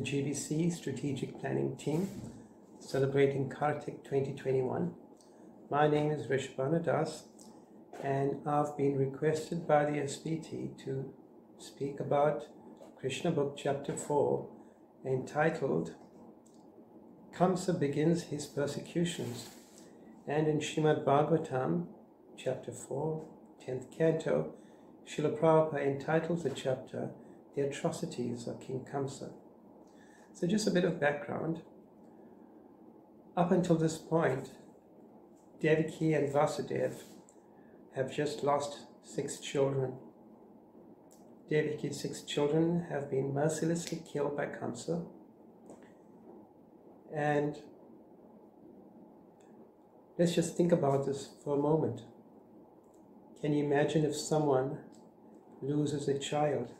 the GBC Strategic Planning Team celebrating Kartik 2021. My name is Vrsabhanu Das and I've been requested by the SPT to speak about Krishna book chapter 4 entitled Kamsa begins his persecutions and in Shrimad Bhagavatam chapter 4 10th canto Srila Prabhupada entitles the chapter The Atrocities of King Kamsa. So just a bit of background. Up until this point, Devaki and Vasudev have just lost six children. Devaki's six children have been mercilessly killed by Kamsa. And let's just think about this for a moment. Can you imagine if someone loses a child.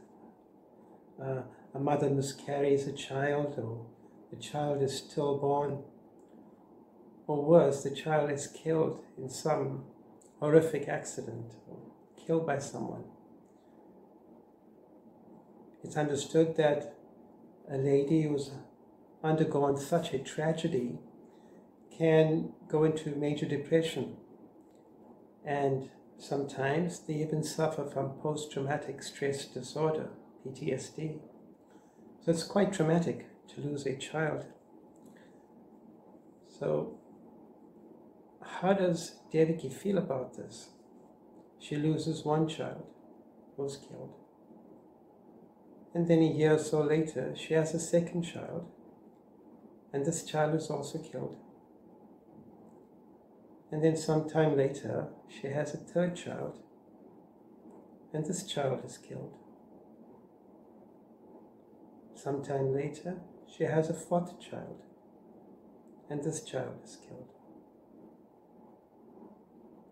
Uh, a mother miscarries a child, or the child is stillborn, or worse, the child is killed in some horrific accident, or killed by someone. It's understood that a lady who's undergone such a tragedy can go into major depression and Sometimes they even suffer from post traumatic stress disorder, PTSD. So it's quite traumatic to lose a child. So, how does Devaki feel about this? She loses one child, was killed. And then a year or so later, she has a second child, and this child is also killed. And then some time later, she has a third child, and this child is killed. Some time later, she has a fourth child, and this child is killed.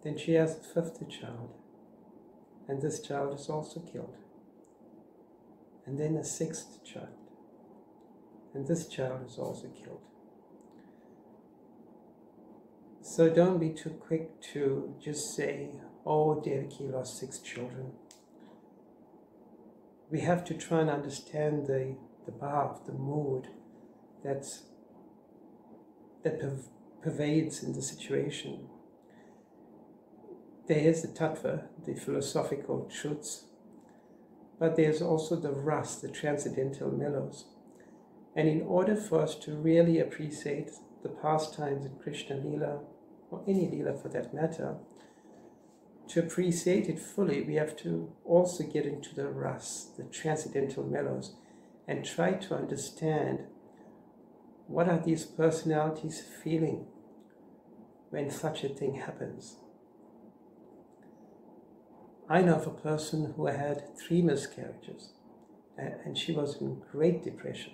Then she has a fifth child, and this child is also killed. And then a sixth child, and this child is also killed. So don't be too quick to just say, oh, Devaki lost six children. We have to try and understand the, the bhav, the mood that's, that pervades in the situation. There is the tattva, the philosophical truths, but there's also the ras, the transcendental mellows. And in order for us to really appreciate the pastimes in Krishna Lila, or any Lila for that matter, to appreciate it fully, we have to also get into the ras, the transcendental mellows, and try to understand what are these personalities feeling when such a thing happens. I know of a person who had three miscarriages, and she was in great depression,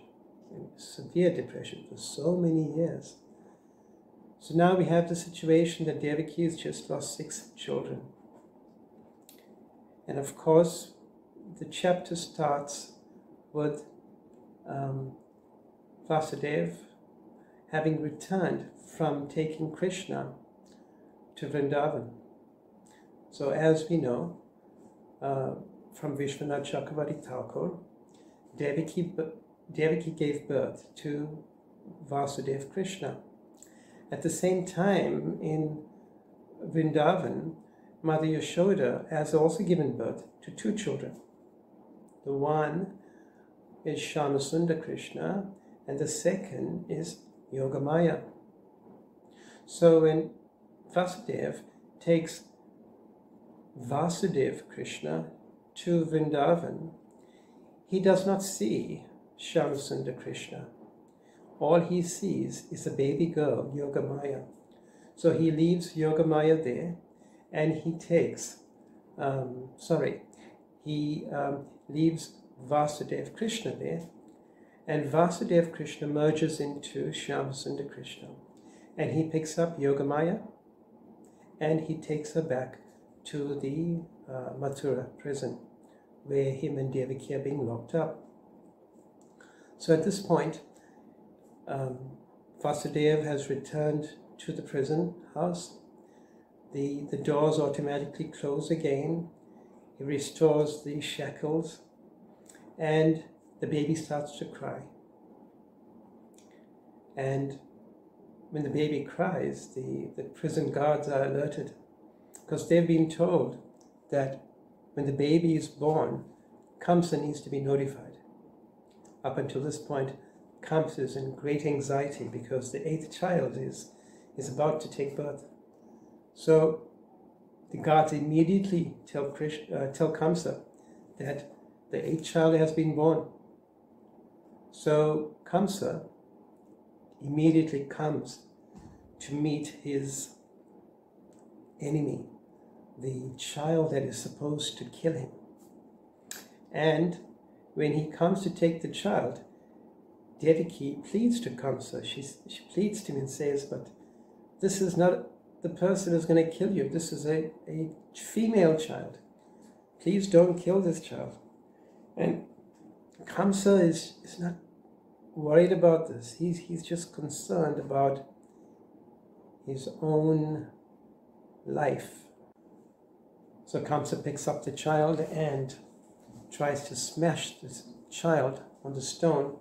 in severe depression for so many years. So now we have the situation that Devaki has just lost six children. And of course, the chapter starts with um, Vasudev having returned from taking Krishna to Vrindavan. So as we know uh, from Vishwanath Chakravarti Thakur, Devaki, Devaki gave birth to Vasudev Krishna. At the same time, in Vrindavan, Mother Yashoda has also given birth to two children. The one is Shyamasundar Krishna, and the second is Yogamaya. So when Vasudev takes Vasudev Krishna to Vrindavan, he does not see Shyamasundar Krishna all he sees is a baby girl, Yogamaya. So he leaves Yogamaya there and he takes, um, sorry, he um, leaves Vasudev Krishna there and Vasudev Krishna merges into Shyamasundar Krishna and he picks up Yogamaya and he takes her back to the uh, Mathura prison where him and Devaki are being locked up. So at this point, um, Vasudev has returned to the prison house. The, the doors automatically close again. He restores the shackles. And the baby starts to cry. And when the baby cries, the, the prison guards are alerted because they've been told that when the baby is born, Kamsa needs to be notified. Up until this point, Kamsa is in great anxiety because the eighth child is, is about to take birth. So the guards immediately tell, Krish, uh, tell Kamsa that the eighth child has been born. So Kamsa immediately comes to meet his enemy, the child that is supposed to kill him. And when he comes to take the child, Devaki pleads to Kamsa. She, she pleads to him and says, But this is not the person who's going to kill you. This is a, a female child. Please don't kill this child. And Kamsa is, is not worried about this. He's, he's just concerned about his own life. So Kamsa picks up the child and tries to smash this child on the stone.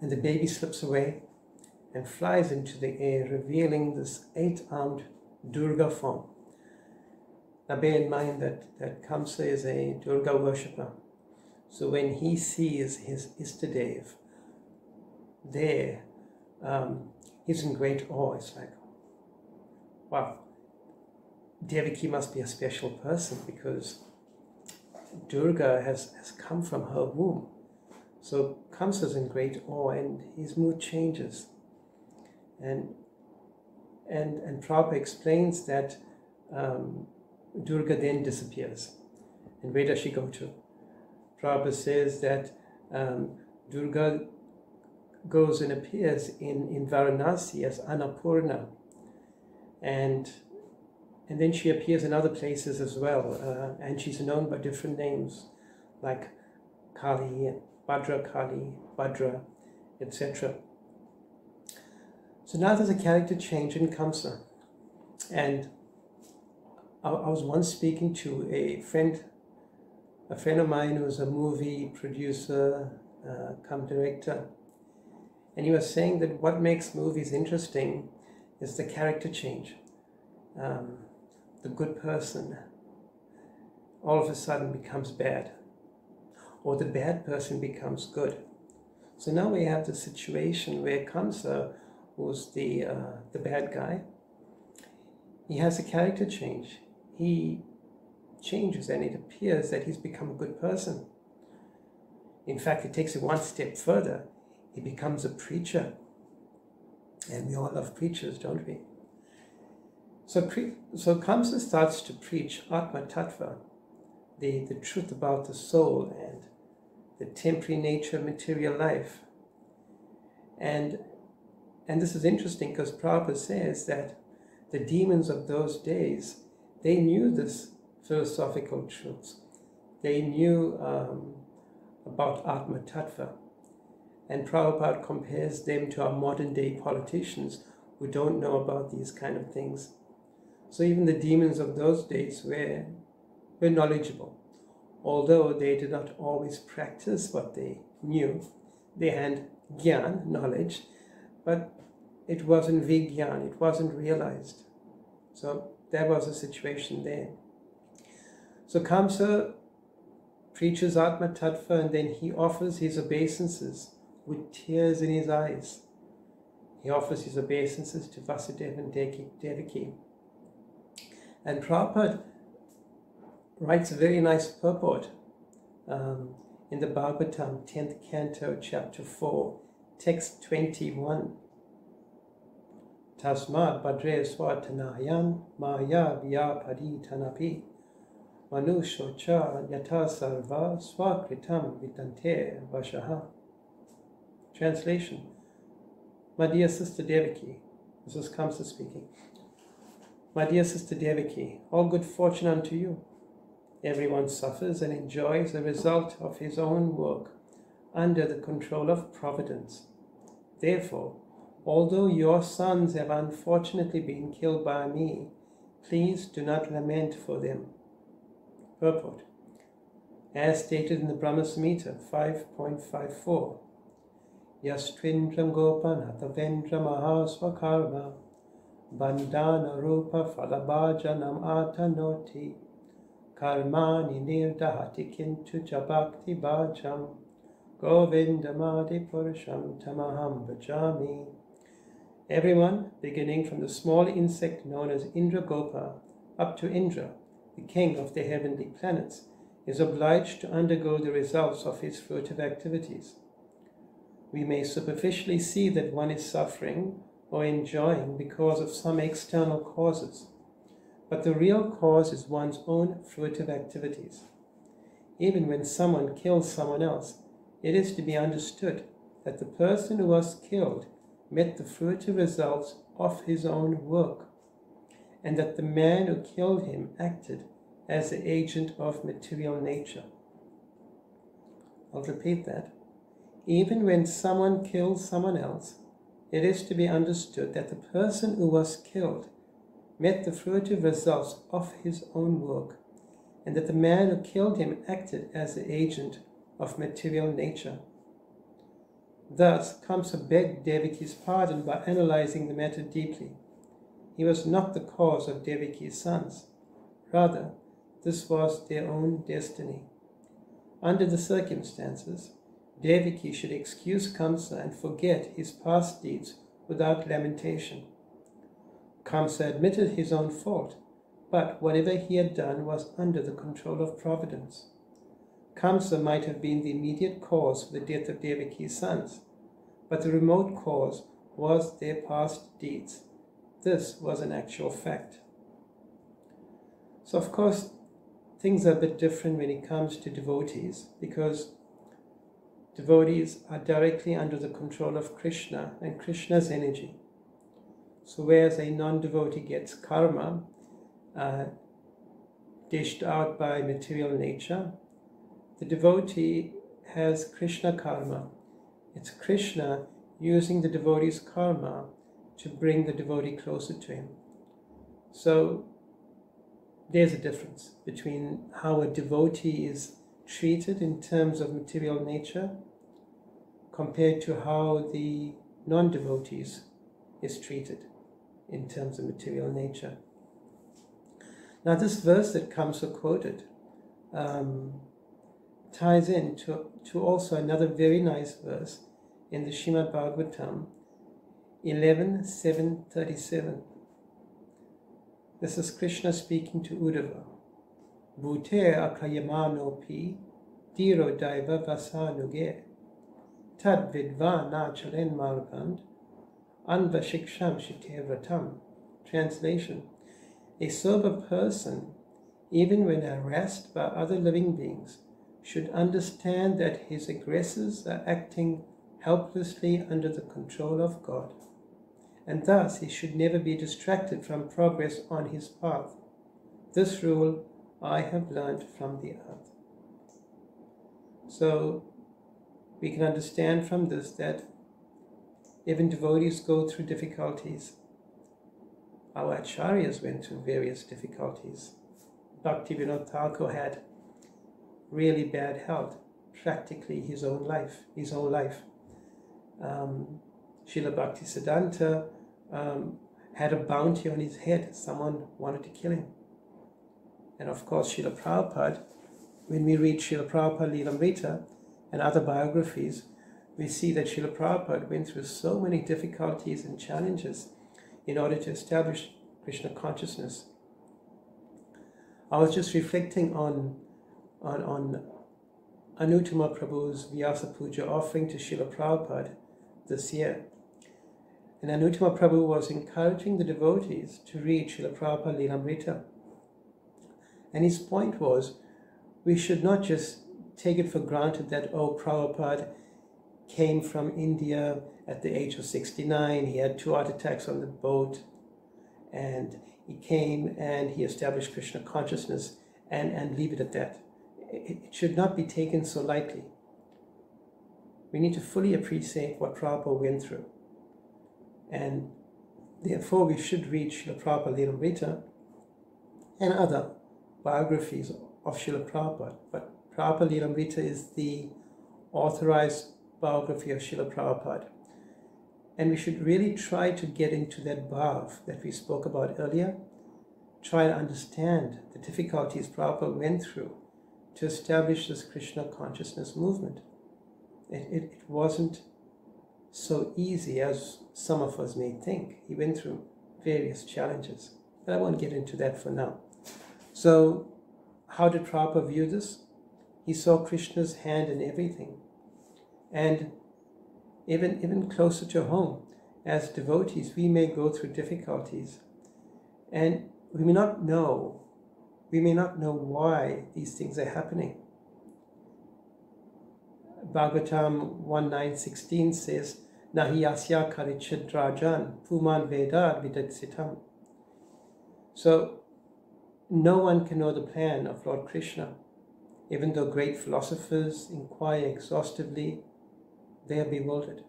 And the baby slips away and flies into the air, revealing this eight armed Durga form. Now, bear in mind that, that Kamsa is a Durga worshipper. So, when he sees his Istadev there, um, he's in great awe. It's like, wow, Devaki must be a special person because Durga has, has come from her womb. So Kamsa's in great awe and his mood changes. And and and Prabhupada explains that um, Durga then disappears. And where does she go to? Prabhupada says that um, Durga goes and appears in, in Varanasi as Annapurna. And, and then she appears in other places as well. Uh, and she's known by different names like Kali, Bhadra Kali, Bhadra, etc. So now there's a character change in Kamsa. And I, was once speaking to a friend, a friend of mine who's a movie producer, uh, come director, and he was saying that what makes movies interesting is the character change. Um, the good person all of a sudden becomes bad, or the bad person becomes good. So now we have the situation where Kamsa, who's the, uh, the bad guy, he has a character change. He changes and it appears that he's become a good person. In fact, it takes it one step further he becomes a preacher. And we all love preachers, don't we? So, pre- so Kamsa starts to preach Atma Tattva, the, the truth about the soul and the temporary nature of material life. And, and this is interesting because Prabhupada says that the demons of those days, they knew this philosophical truths. They knew um, about Atma Tattva. And Prabhupada compares them to our modern day politicians who don't know about these kind of things. So even the demons of those days were, were knowledgeable, although they did not always practice what they knew. They had gyan, knowledge, but it wasn't vigyan, it wasn't realized. So there was a situation there. So Kamsa preaches Atma Tattva and then he offers his obeisances with tears in his eyes. He offers his obeisances to Vasudeva and Devaki. And Prabhupada writes a very nice purport um, in the Bhagavatam, 10th canto, chapter 4, text 21. Tasmad Badre Swatanayam Maya Vyapadi Tanapi Manusho Cha Yata Sarva Swakritam Vitante Vashaha. Translation My dear sister Devaki, this is Kamsa speaking. My dear sister Devaki, all good fortune unto you. Everyone suffers and enjoys the result of his own work under the control of providence. Therefore, although your sons have unfortunately been killed by me, please do not lament for them. Purport as stated in the Brahma Samhita 5.54. Yastvindram Gopanata Vendra Mahaswakarma Bandhana Rupa Falabhajanam Atanoti Karmani Nirdahati Kintu Chabakti Bhajam Govindamadi Purusham Tamaham Bhajami Everyone, beginning from the small insect known as Indragopa up to Indra, the king of the heavenly planets, is obliged to undergo the results of his fruitive activities. We may superficially see that one is suffering or enjoying because of some external causes, but the real cause is one's own fruitive activities. Even when someone kills someone else, it is to be understood that the person who was killed met the fruitive results of his own work, and that the man who killed him acted as the agent of material nature. I'll repeat that. Even when someone kills someone else, it is to be understood that the person who was killed met the fruitive results of his own work, and that the man who killed him acted as the agent of material nature. Thus, Kamsa begged Devaki's pardon by analyzing the matter deeply. He was not the cause of Devaki's sons. Rather, this was their own destiny. Under the circumstances, Devaki should excuse Kamsa and forget his past deeds without lamentation. Kamsa admitted his own fault, but whatever he had done was under the control of Providence. Kamsa might have been the immediate cause for the death of Devaki's sons, but the remote cause was their past deeds. This was an actual fact. So, of course, things are a bit different when it comes to devotees because devotees are directly under the control of Krishna and Krishna's energy. So, whereas a non devotee gets karma uh, dished out by material nature, the devotee has Krishna karma. It's Krishna using the devotee's karma to bring the devotee closer to him. So there's a difference between how a devotee is treated in terms of material nature compared to how the non devotees is treated in terms of material nature. Now, this verse that Kamsa quoted um, ties in to, to also another very nice verse in the Shrimad Bhagavatam 11.7.37. This is Krishna speaking to Uddhava. Bhute akayamanopi diro daiva vasanuge tad vidva nachalen margand anvashiksham shitevratam. Translation A sober person, even when harassed by other living beings, should understand that his aggressors are acting helplessly under the control of God, and thus he should never be distracted from progress on his path. This rule I have learned from the earth. So we can understand from this that even devotees go through difficulties. Our acharyas went through various difficulties. Bhaktivinoda Thakur had really bad health, practically his own life, his whole life. Um, Srila Bhakti Siddhanta um, had a bounty on his head. Someone wanted to kill him. And of course, Srila Prabhupada, when we read Srila Prabhupada and other biographies, we see that Srila Prabhupada went through so many difficulties and challenges in order to establish Krishna consciousness. I was just reflecting on on, on Anuttama Prabhu's Vyasa Puja offering to Srila Prabhupada this year. And Anuttama Prabhu was encouraging the devotees to read Srila Prabhupada. And his point was we should not just take it for granted that, oh, Prabhupada came from India at the age of 69, he had two heart attacks on the boat, and he came and he established Krishna consciousness and, and leave it at that it should not be taken so lightly. We need to fully appreciate what Prabhupada went through. And therefore, we should read Srila Prabhupada Lilamrita and other biographies of Srila Prabhupada, but Prabhupada Lilamrita is the authorized biography of Srila Prabhupada. And we should really try to get into that bhav that we spoke about earlier. Try to understand the difficulties Prabhupada went through to establish this Krishna consciousness movement. It, it, it wasn't so easy as some of us may think. He went through various challenges, but I won't get into that for now. So, how did Prabhupada view this? He saw Krishna's hand in everything. And even, even closer to home, as devotees, we may go through difficulties. And we may not know, we may not know why these things are happening. Bhagavatam 1916 says, Nahi asya karichidrajan puman vedad vidatsitam. So, no one can know the plan of Lord Krishna. Even though great philosophers inquire exhaustively, they are bewildered.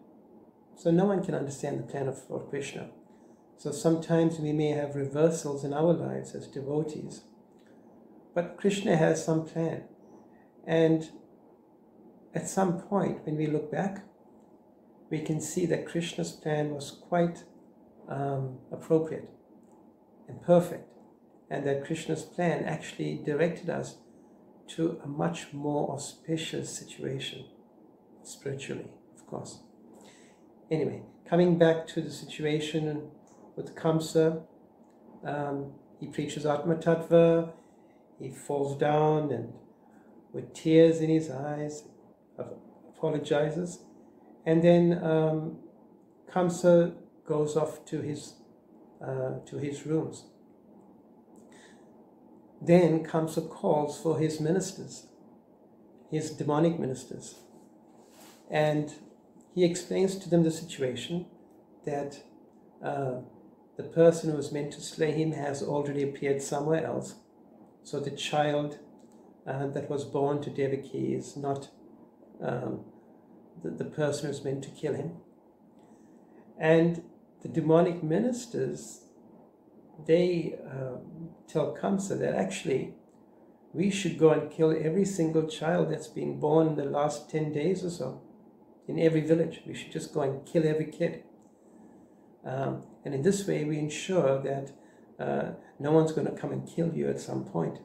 So no one can understand the plan of Lord Krishna. So sometimes we may have reversals in our lives as devotees. But Krishna has some plan. And at some point, when we look back, we can see that Krishna's plan was quite um, appropriate and perfect, and that Krishna's plan actually directed us to a much more auspicious situation spiritually, of course. Anyway, coming back to the situation with Kamsa, um, he preaches Atma Tattva, he falls down and with tears in his eyes apologizes, and then um, Kamsa goes off to his uh, to his rooms. Then Kamsa calls for his ministers, his demonic ministers, and he explains to them the situation that uh, the person who was meant to slay him has already appeared somewhere else. So the child uh, that was born to Devaki is not um, the, the person who's meant to kill him. And the demonic ministers, they um, tell Kamsa that actually we should go and kill every single child that's been born in the last 10 days or so in every village. We should just go and kill every kid. Um, and in this way, we ensure that uh, no one's going to come and kill you at some point.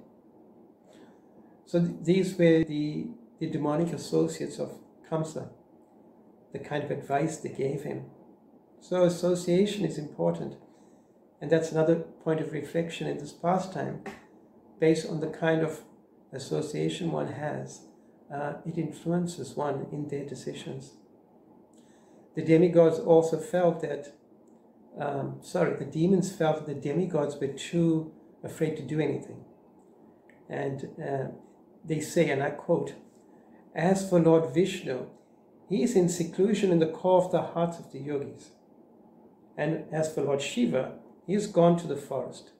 So th- these were the, the demonic associates of Kamsa, the kind of advice they gave him. So association is important. And that's another point of reflection in this pastime. Based on the kind of association one has, uh, it influences one in their decisions. The demigods also felt that, um, sorry, the demons felt that the demigods were too afraid to do anything. And uh, they say, and I quote, As for Lord Vishnu, he is in seclusion in the core of the hearts of the yogis. And as for Lord Shiva, he has gone to the forest.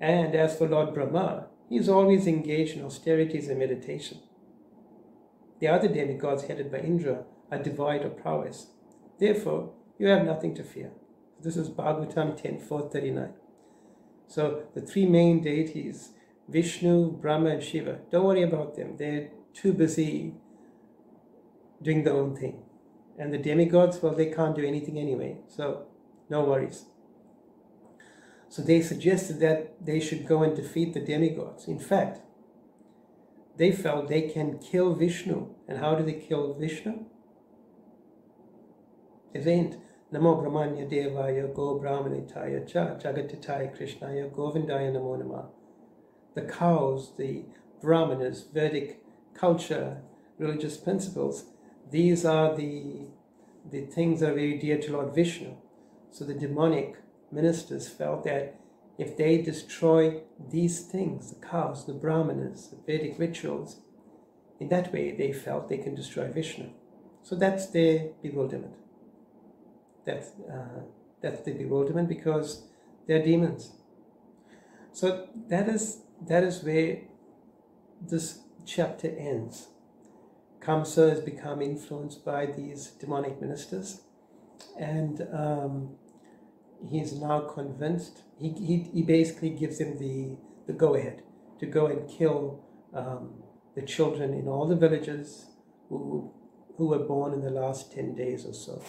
And as for Lord Brahma, he is always engaged in austerities and meditation. The other demigods headed by Indra are devoid of prowess. Therefore, you have nothing to fear. This is Bhagavatam 10 439. So the three main deities, Vishnu, Brahma, and Shiva, don't worry about them. They're too busy doing their own thing. And the demigods, well, they can't do anything anyway. So no worries. So they suggested that they should go and defeat the demigods. In fact, they felt they can kill Vishnu. And how do they kill Vishnu? Event. Namo Brahmanya Devaya Go Brahmanitaya Cha Jagatitaya Krishnaya Govindaya Namo Nama. The cows, the Brahmanas, Vedic culture, religious principles, these are the, the things that are very dear to Lord Vishnu. So the demonic ministers felt that if they destroy these things, the cows, the brahmanas, the Vedic rituals, in that way they felt they can destroy Vishnu. So that's their bewilderment. That's, uh, that's the bewilderment because they're demons. So that is, that is where this chapter ends. Kamsa has become influenced by these demonic ministers and um, he is now convinced. He, he, he basically gives him the, the go ahead to go and kill um, the children in all the villages who, who were born in the last 10 days or so.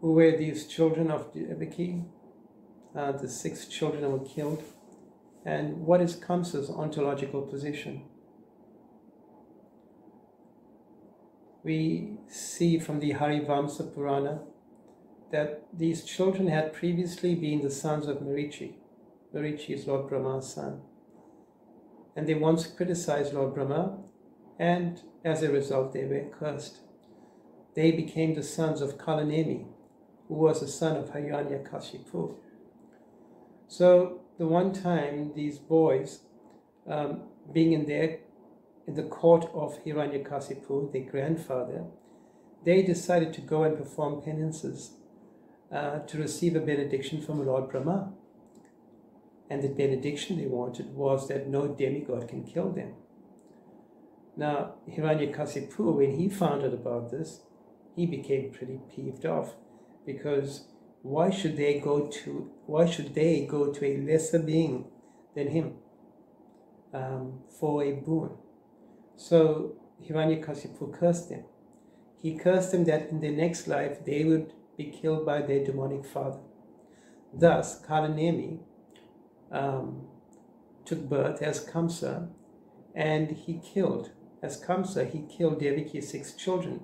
Who were these children of Devaki? Uh, the six children who were killed. And what is Kamsa's ontological position? We see from the Harivamsa Purana that these children had previously been the sons of Marichi. Marichi is Lord Brahma's son. And they once criticized Lord Brahma, and as a result, they were cursed. They became the sons of Kalanemi, who was the son of Hiranyakashipu. So, the one time these boys, um, being in their in the court of Hiranyakasipu, their grandfather, they decided to go and perform penances uh, to receive a benediction from Lord Brahma. And the benediction they wanted was that no demigod can kill them. Now, Hiranyakasipu, when he found out about this, he became pretty peeved off because why should they go to why should they go to a lesser being than him um, for a boon? So Hiranyakasipu cursed them. He cursed them that in the next life they would be killed by their demonic father. Thus, Kalanemi um, took birth as Kamsa and he killed, as Kamsa, he killed Devaki's six children.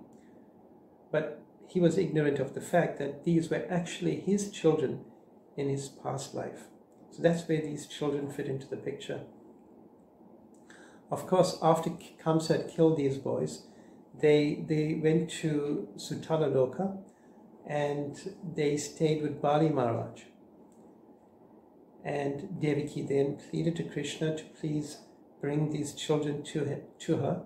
But he was ignorant of the fact that these were actually his children in his past life. So that's where these children fit into the picture. Of course, after Kamsa had killed these boys, they, they went to Sutala Loka and they stayed with Bali Maharaj. And Devaki then pleaded to Krishna to please bring these children to, him, to her.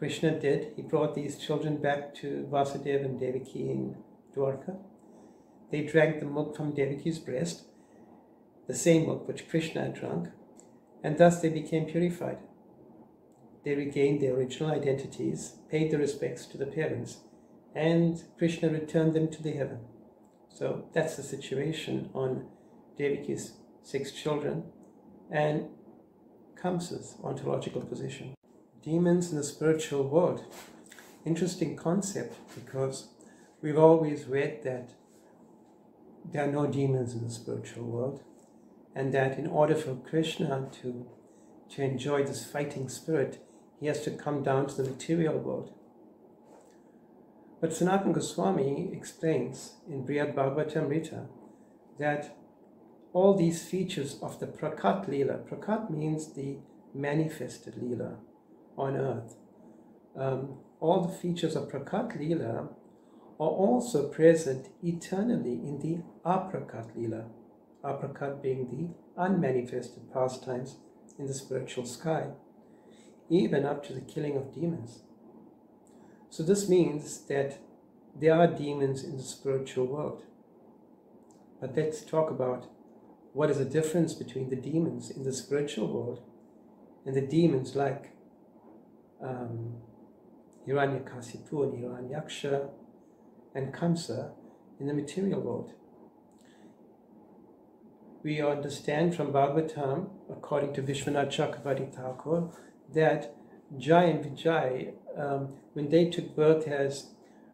Krishna did. He brought these children back to Vasudeva and Devaki in Dwarka. They drank the milk from Devaki's breast, the same milk which Krishna had drunk, and thus they became purified. They regained their original identities, paid their respects to the parents, and Krishna returned them to the heaven. So that's the situation on Devaki's six children and Kamsa's ontological position. Demons in the spiritual world. Interesting concept because we've always read that there are no demons in the spiritual world and that in order for Krishna to, to enjoy this fighting spirit, he has to come down to the material world. But Sanatana Goswami explains in Brihad Bhagavatamrita that all these features of the Prakat Leela, Prakat means the manifested Leela on earth. Um, all the features of Prakat Leela are also present eternally in the Aprakat Leela, Aprakat being the unmanifested pastimes in the spiritual sky, even up to the killing of demons. So this means that there are demons in the spiritual world. But let's talk about what is the difference between the demons in the spiritual world and the demons like um, Hiranyakasipu and Hiranyaksha and Kamsa in the material world. We understand from Bhagavatam, according to Vishwanath Chakravarti Thakur, that Jai and Vijay, um, when they took birth as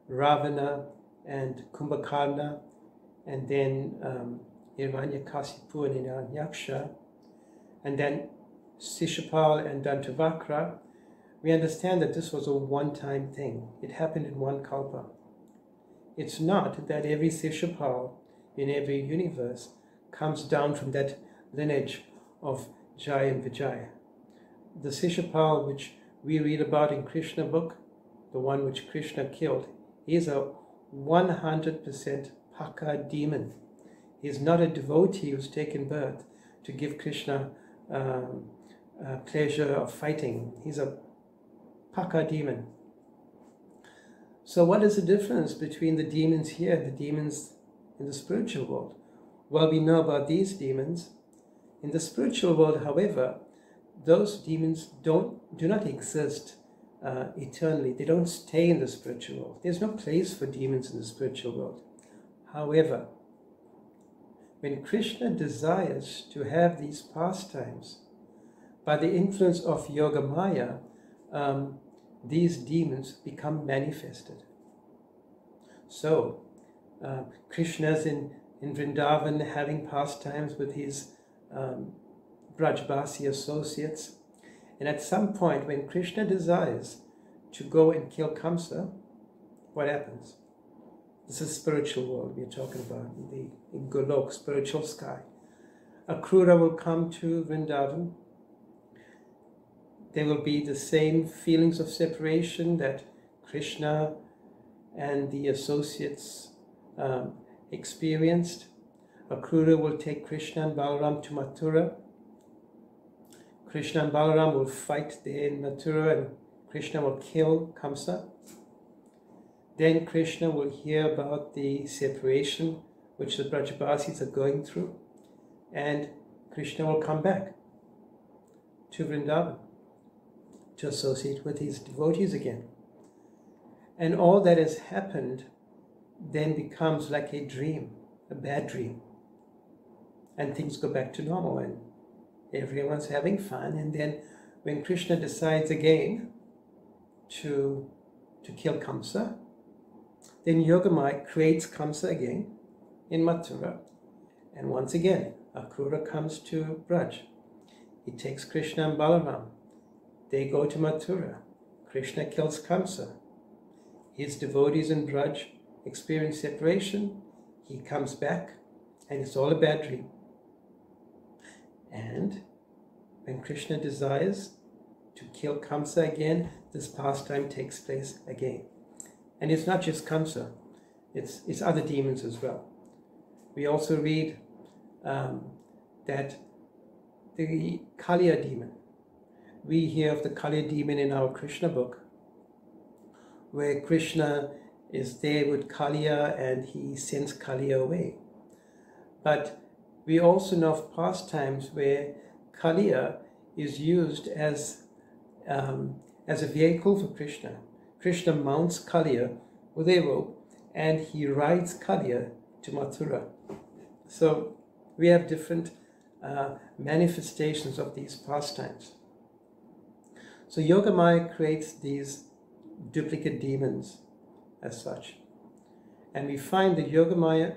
Ravana and Kumbhakarna, and then um, Hiranyakasipu and Hiranyaksha, and then Sishapal and Dantavakra, we understand that this was a one-time thing. It happened in one kalpa. It's not that every Sishapal in every universe comes down from that lineage of Jai and Vijay. The Sishapal which we read about in Krishna book, the one which Krishna killed, is a 100% Paka demon. He is not a devotee who's taken birth to give Krishna um, pleasure of fighting. He's a Paka demon. So, what is the difference between the demons here the demons in the spiritual world? Well, we know about these demons. In the spiritual world, however, those demons don't do not exist uh, eternally. They don't stay in the spiritual world. There's no place for demons in the spiritual world. However, when Krishna desires to have these pastimes, by the influence of Yoga Maya, um, these demons become manifested. So, uh, Krishna's in, in Vrindavan having pastimes with his um, Brajbasi associates. And at some point, when Krishna desires to go and kill Kamsa, what happens? This is spiritual world we're talking about, the Golok, spiritual sky. Akrura will come to Vrindavan. There will be the same feelings of separation that Krishna and the associates um, experienced. Akrura will take Krishna and Balaram to Mathura. Krishna and Balaram will fight there in Mathura and Krishna will kill Kamsa. Then Krishna will hear about the separation which the Brajabasis are going through, and Krishna will come back to Vrindavan to associate with his devotees again. And all that has happened then becomes like a dream, a bad dream. And things go back to normal and everyone's having fun. And then when Krishna decides again to, to kill Kamsa, then Yogamaya creates Kamsa again in Mathura. And once again, Akrura comes to Braj. He takes Krishna and Balaram. They go to Mathura. Krishna kills Kamsa. His devotees in Braj experience separation. He comes back, and it's all a bad dream. And when Krishna desires to kill Kamsa again, this pastime takes place again. And it's not just Kamsa, it's, it's other demons as well. We also read um, that the Kaliya demon, we hear of the Kali demon in our Krishna book, where Krishna is there with Kaliya and he sends Kaliya away. But we also know of past times where Kaliya is used as, um, as a vehicle for Krishna. Krishna mounts Kaliya with a rope and he rides Kaliya to Mathura. So we have different uh, manifestations of these pastimes. So Yogamaya creates these duplicate demons as such. And we find that Yogamaya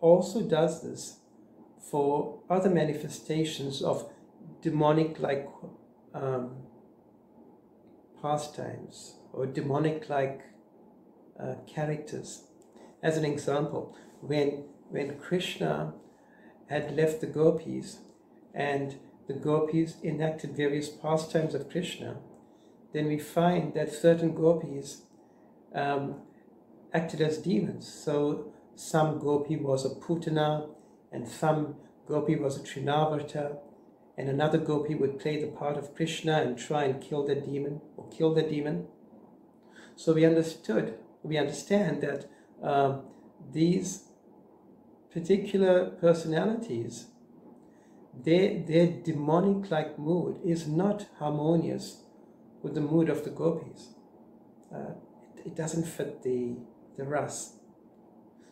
also does this for other manifestations of demonic like um, pastimes or demonic like uh, characters. As an example, when, when Krishna had left the gopis and the gopis enacted various pastimes of Krishna, then we find that certain gopis um, acted as demons. So some gopi was a putana, and some gopi was a trinavarta, and another gopi would play the part of Krishna and try and kill the demon or kill the demon. So we understood, we understand that um, these particular personalities, their, their demonic-like mood is not harmonious with the mood of the gopis. Uh, it, it doesn't fit the, the ras.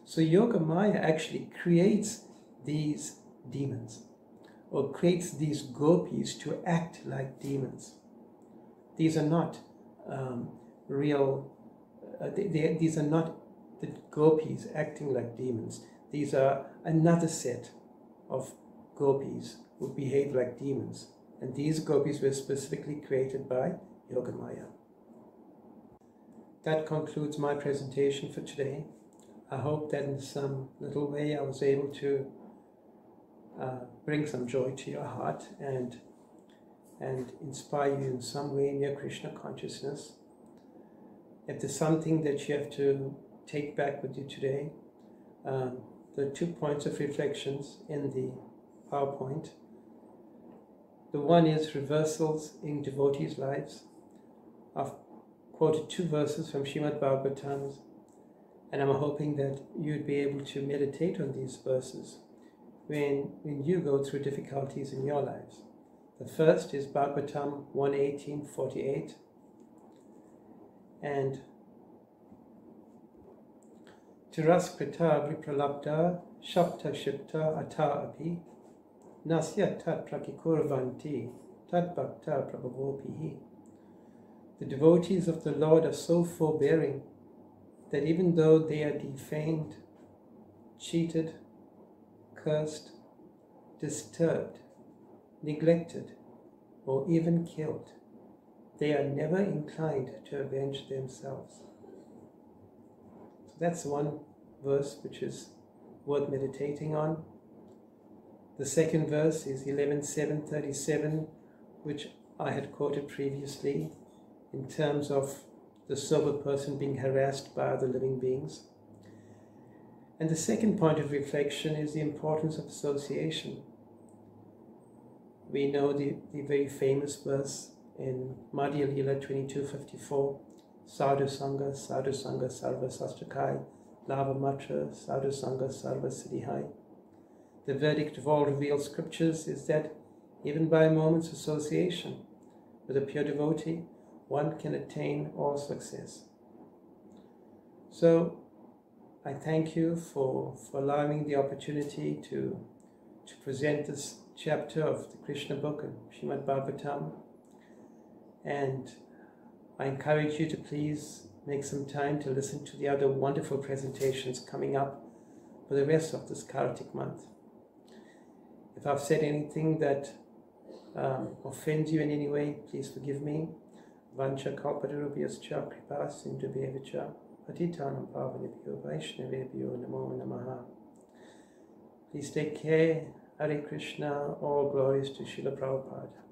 So Yoga Maya actually creates these demons or creates these gopis to act like demons. These are not um, real, uh, they, they, these are not the gopis acting like demons. These are another set of gopis who behave like demons. And these gopis were specifically created by Yogamaya. That concludes my presentation for today. I hope that in some little way I was able to uh, bring some joy to your heart and and inspire you in some way in your Krishna consciousness. If there's something that you have to take back with you today, um, two points of reflections in the PowerPoint. The one is reversals in devotees' lives. I've quoted two verses from Shrimad Bhagavatam, and I'm hoping that you'd be able to meditate on these verses when, when you go through difficulties in your lives. The first is Bhagavatam 118.48 and Tiraskrita vipralabda shapta shipta ata api nasya tat pratikurvanti Tat Bhakta Prabhavopihi. The devotees of the Lord are so forbearing that even though they are defamed, cheated, cursed, disturbed, neglected, or even killed, they are never inclined to avenge themselves. So that's one verse which is worth meditating on. The second verse is 11.7.37, which I had quoted previously in terms of the sober person being harassed by other living beings. And the second point of reflection is the importance of association. We know the, the very famous verse in Madhya Lila 2254 Sadhu Sangha, Sadhu Sangha, Sarva Sastrakai, Lava Matra, Sadhu Sangha, Sarva Siddhihai. The verdict of all revealed scriptures is that even by a moment's association with a pure devotee, one can attain all success. So, I thank you for, for allowing the opportunity to, to present this chapter of the Krishna book and Srimad Bhagavatam. And I encourage you to please make some time to listen to the other wonderful presentations coming up for the rest of this Kartik month. If I've said anything that um, offends you in any way, please forgive me. Vancha kalpatarubhyascha kripa sindhubhyevacha patitanam pavanebhyo vaishnavebhyo namo namaha. Please take care. Hare Krishna. All glories to Srila Prabhupada.